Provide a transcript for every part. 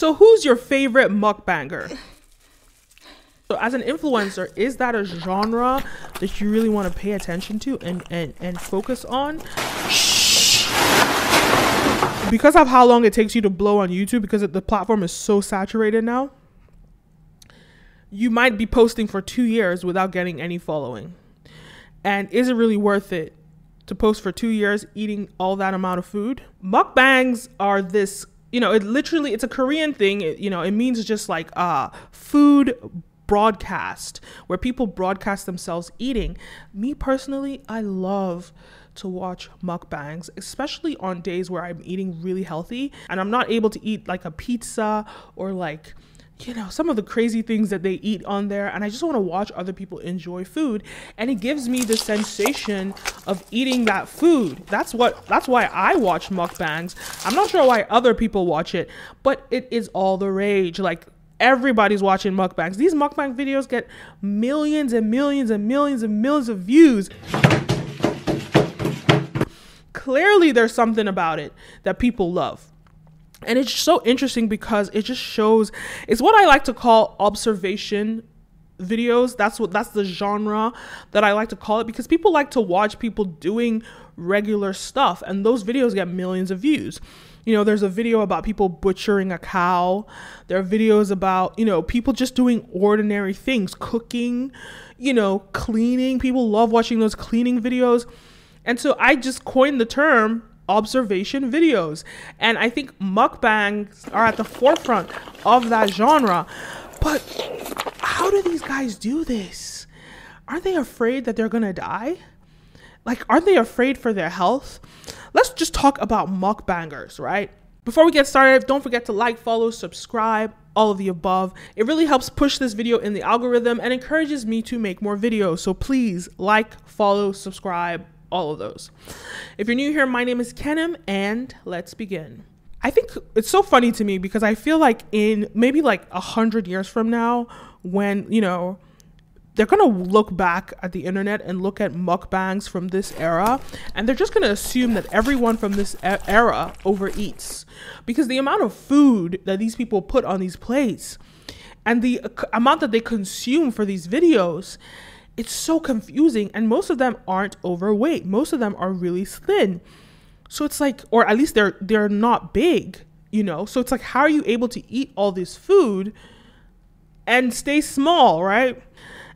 So, who's your favorite mukbanger? So, as an influencer, is that a genre that you really want to pay attention to and, and, and focus on? Because of how long it takes you to blow on YouTube, because the platform is so saturated now, you might be posting for two years without getting any following. And is it really worth it to post for two years eating all that amount of food? Mukbangs are this, you know, it literally, it's a Korean thing. It, you know, it means just like uh, food broadcast where people broadcast themselves eating. Me personally, I love to watch mukbangs, especially on days where I'm eating really healthy and I'm not able to eat like a pizza or like you know some of the crazy things that they eat on there and i just want to watch other people enjoy food and it gives me the sensation of eating that food. That's what that's why i watch mukbangs. I'm not sure why other people watch it but it is all the rage. Like everybody's watching mukbangs. These mukbang videos get millions and millions and millions and millions of views. Clearly there's something about it that people love and it's so interesting because it just shows it's what i like to call observation videos. That's what that's the genre that i like to call it because people like to watch people doing regular stuff and those videos get millions of views. You know there's a video about people butchering a cow. There are videos about you know people just doing ordinary things cooking you know cleaning. People love watching those cleaning videos. And so i just coined the term observation videos. And I think mukbangs are at the forefront of that genre. But how do these guys do this? Aren't they afraid that they're gonna die? Like, aren't they afraid for their health? Let's just talk about mukbangers, right? Before we get started, don't forget to like, follow, subscribe, all of the above. It really helps push this video in the algorithm and encourages me to make more videos. So please like, follow, subscribe, all of those. If you're new here, my name is Kenim, and let's begin. I think it's so funny to me because I feel like in maybe like a hundred years from now, when you know they're gonna look back at the internet and look at mukbangs from this era, and they're just gonna assume that everyone from this era overeats because the amount of food that these people put on these plates and the uh, amount that they consume for these videos it's so confusing and most of them aren't overweight. Most of them are really thin. So it's like or at least they're they're not big you know? So it's like how are you able to eat all this food and stay small right?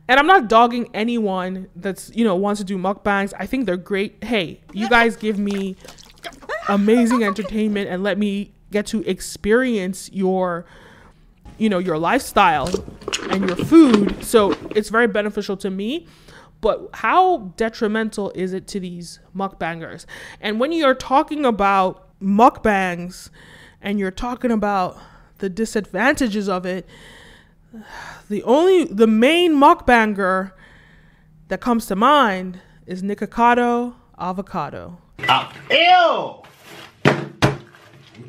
And i'm not dogging anyone that's you know wants to do mukbangs. I think they're great. Hey you guys give me amazing entertainment and let me get to experience your you know your lifestyle and your food. So it's very beneficial to me but how detrimental is it to these mukbangers? And when you're talking about mukbangs and you're talking about the disadvantages of it the only the main mukbanger that comes to mind is Nikocado avocado. Uh, ew!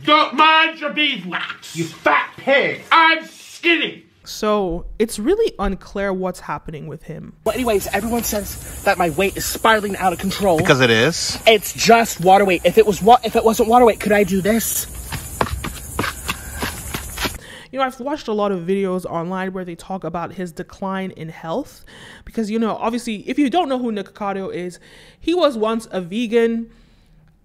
Don't mind your beeswax, you fat pig. I'm skinny. So it's really unclear what's happening with him. Well, anyways, everyone says that my weight is spiraling out of control. Because it is. It's just water weight. If it was what? If it wasn't water weight, could I do this? You know, I've watched a lot of videos online where they talk about his decline in health because you know, obviously, if you don't know who Nick Nikocado is, he was once a vegan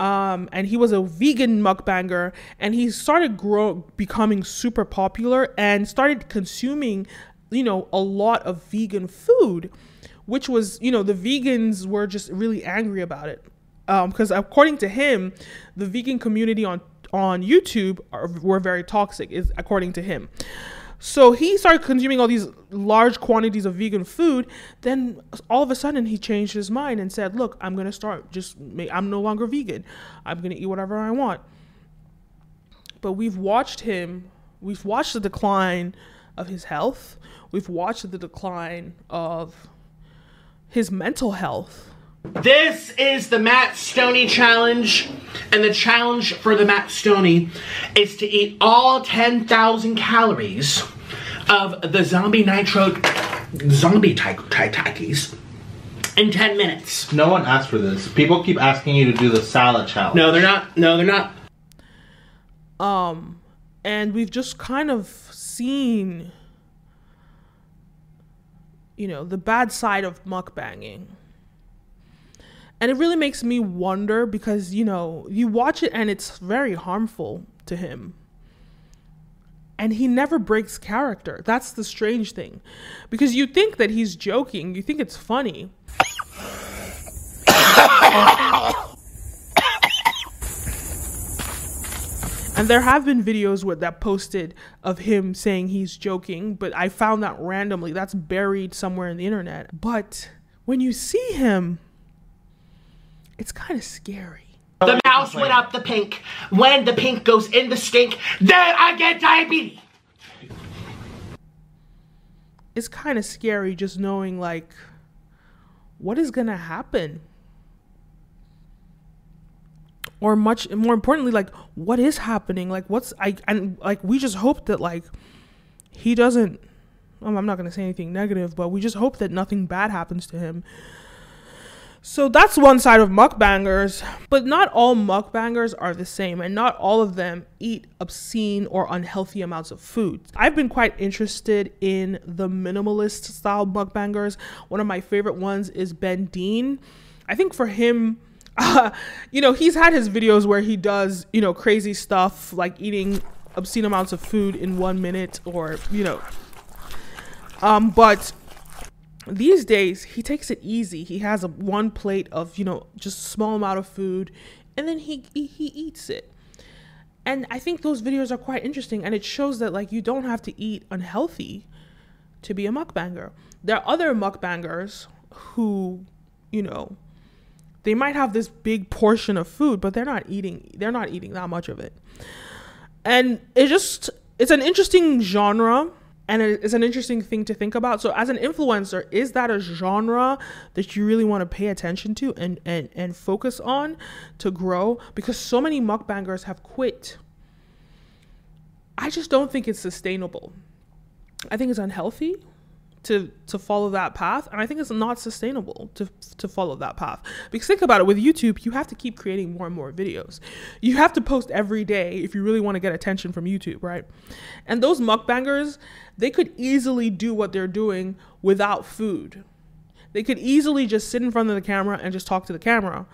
um, and he was a vegan mukbanger and he started grow becoming super popular and started consuming you know a lot of vegan food which was you know the vegans were just really angry about it. Because um, according to him the vegan community on on youtube are, were very toxic is according to him so he started consuming all these large quantities of vegan food. Then all of a sudden he changed his mind and said, "Look, I'm going to start just I'm no longer vegan. I'm going to eat whatever I want." But we've watched him, we've watched the decline of his health. We've watched the decline of his mental health. This is the Matt Stonie challenge, and the challenge for the Matt Stonie is to eat all 10,000 calories of the Zombie Nitro Zombie Takis in 10 minutes. No one asked for this. People keep asking you to do the salad challenge. No, they're not. No, they're not. Um, And we've just kind of seen, you know, the bad side of mukbanging. And it really makes me wonder because, you know, you watch it and it's very harmful to him. And he never breaks character. That's the strange thing. Because you think that he's joking, you think it's funny. And there have been videos where that posted of him saying he's joking, but I found that randomly. That's buried somewhere in the internet. But when you see him, it's kind of scary. The mouse went up the pink. When the pink goes in the stink, then I get diabetes. It's kind of scary just knowing, like, what is going to happen? or much more importantly like what is happening like what's i and like we just hope that like he doesn't um, i'm not going to say anything negative but we just hope that nothing bad happens to him so that's one side of mukbangers but not all mukbangers are the same and not all of them eat obscene or unhealthy amounts of food i've been quite interested in the minimalist style mukbangers. One of my favorite ones is ben deen. I think for him uh, you know, he's had his videos where he does, you know, crazy stuff like eating obscene amounts of food in one minute or, you know. Um, but these days he takes it easy. He has a one plate of, you know, just small amount of food and then he, he, he eats it. And I think those videos are quite interesting and it shows that like you don't have to eat unhealthy to be a mukbanger. There are other mukbangers who, you know, they might have this big portion of food, but they're not eating they're not eating that much of it. And it just it's an interesting genre and it's an interesting thing to think about. So as an influencer, is that a genre that you really want to pay attention to and and and focus on to grow because so many mukbangers have quit. I just don't think it's sustainable. I think it's unhealthy to to follow that path and i think it's not sustainable to to follow that path. Because think about it with youtube you have to keep creating more and more videos. You have to post every day if you really want to get attention from youtube right? And those mukbangers they could easily do what they're doing without food. They could easily just sit in front of the camera and just talk to the camera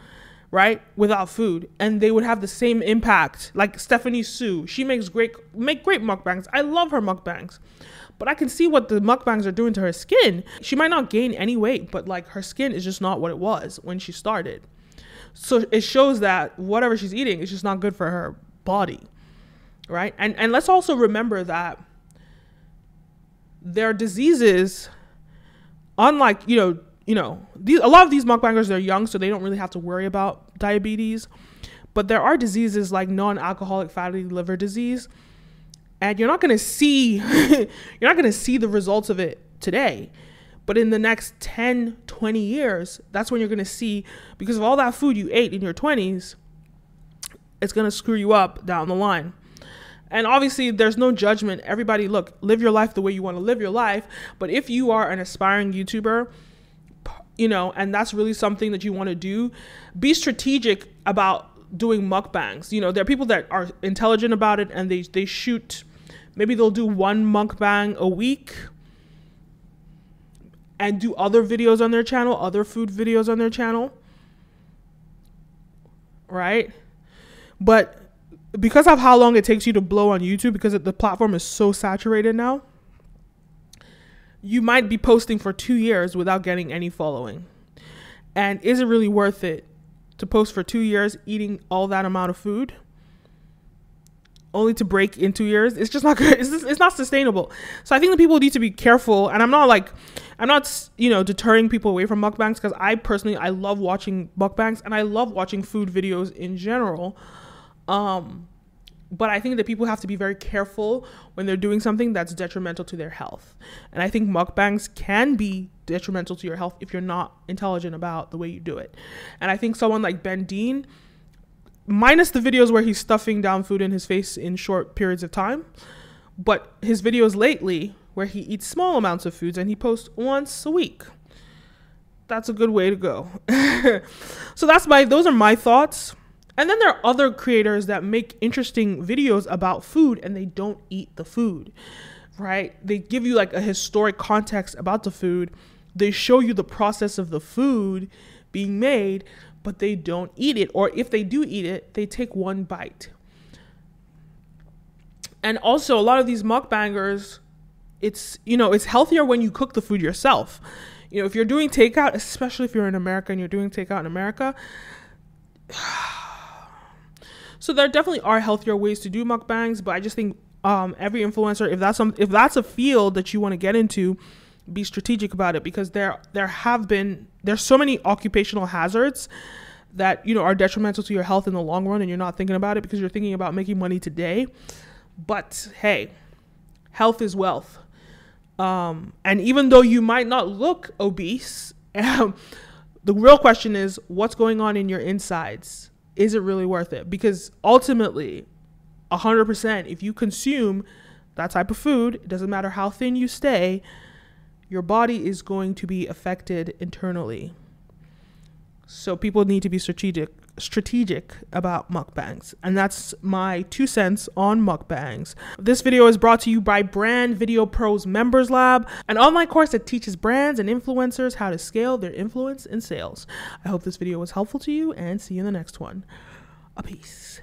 right without food and they would have the same impact like stephanie soo she makes great make great mukbangs i love her mukbangs but I can see what the mukbangs are doing to her skin. She might not gain any weight, but like her skin is just not what it was when she started. So it shows that whatever she's eating is just not good for her body. Right? And and let's also remember that there are diseases unlike, you know, you know, these a lot of these mukbangers they're young so they don't really have to worry about diabetes. But there are diseases like non-alcoholic fatty liver disease and you're not going to see you're not going to see the results of it today. But in the next 10 20 years that's when you're going to see because of all that food you ate in your 20s it's going to screw you up down the line. And obviously there's no judgment. Everybody look live your life the way you want to live your life. But if you are an aspiring youtuber you know and that's really something that you want to do be strategic about doing mukbangs you know there are people that are intelligent about it and they they shoot maybe they'll do one mukbang a week and do other videos on their channel, other food videos on their channel. Right? But because of how long it takes you to blow on YouTube, because the platform is so saturated now, you might be posting for two years without getting any following. And is it really worth it to post for two years eating all that amount of food? only to break in two years? It's just not good. It's, just, it's not sustainable. So i think that people need to be careful. And i'm not like i'm not you know deterring people away from mukbangs because i personally i love watching mukbangs and i love watching food videos in general. Um but i think that people have to be very careful when they're doing something that's detrimental to their health and i think mukbangs can be detrimental to your health if you're not intelligent about the way you do it and i think someone like ben deen minus the videos where he's stuffing down food in his face in short periods of time. But his videos lately, where he eats small amounts of foods and he posts once a week. That's a good way to go. so that's my those are my thoughts. And then there are other creators that make interesting videos about food and they don't eat the food, right? They give you like a historic context about the food. They show you the process of the food being made, but they don't eat it. Or if they do eat it, they take one bite. And also, a lot of these mukbangers, it's, you know, it's healthier when you cook the food yourself. You know, if you're doing takeout, especially if you're in America and you're doing takeout in America, so there definitely are healthier ways to do mukbangs, but I just think um, every influencer, if that's some, if that's a field that you want to get into, be strategic about it because there there have been there's so many occupational hazards that you know are detrimental to your health in the long run, and you're not thinking about it because you're thinking about making money today. But hey, health is wealth. Um, and even though you might not look obese, um, the real question is what's going on in your insides? Is it really worth it? Because ultimately, 100%, if you consume that type of food, it doesn't matter how thin you stay, your body is going to be affected internally. So people need to be strategic strategic about mukbangs. And that's my two cents on mukbangs. This video is brought to you by Brand Video Pros Members Lab, an online course that teaches brands and influencers how to scale their influence and sales. I hope this video was helpful to you and see you in the next one. A peace.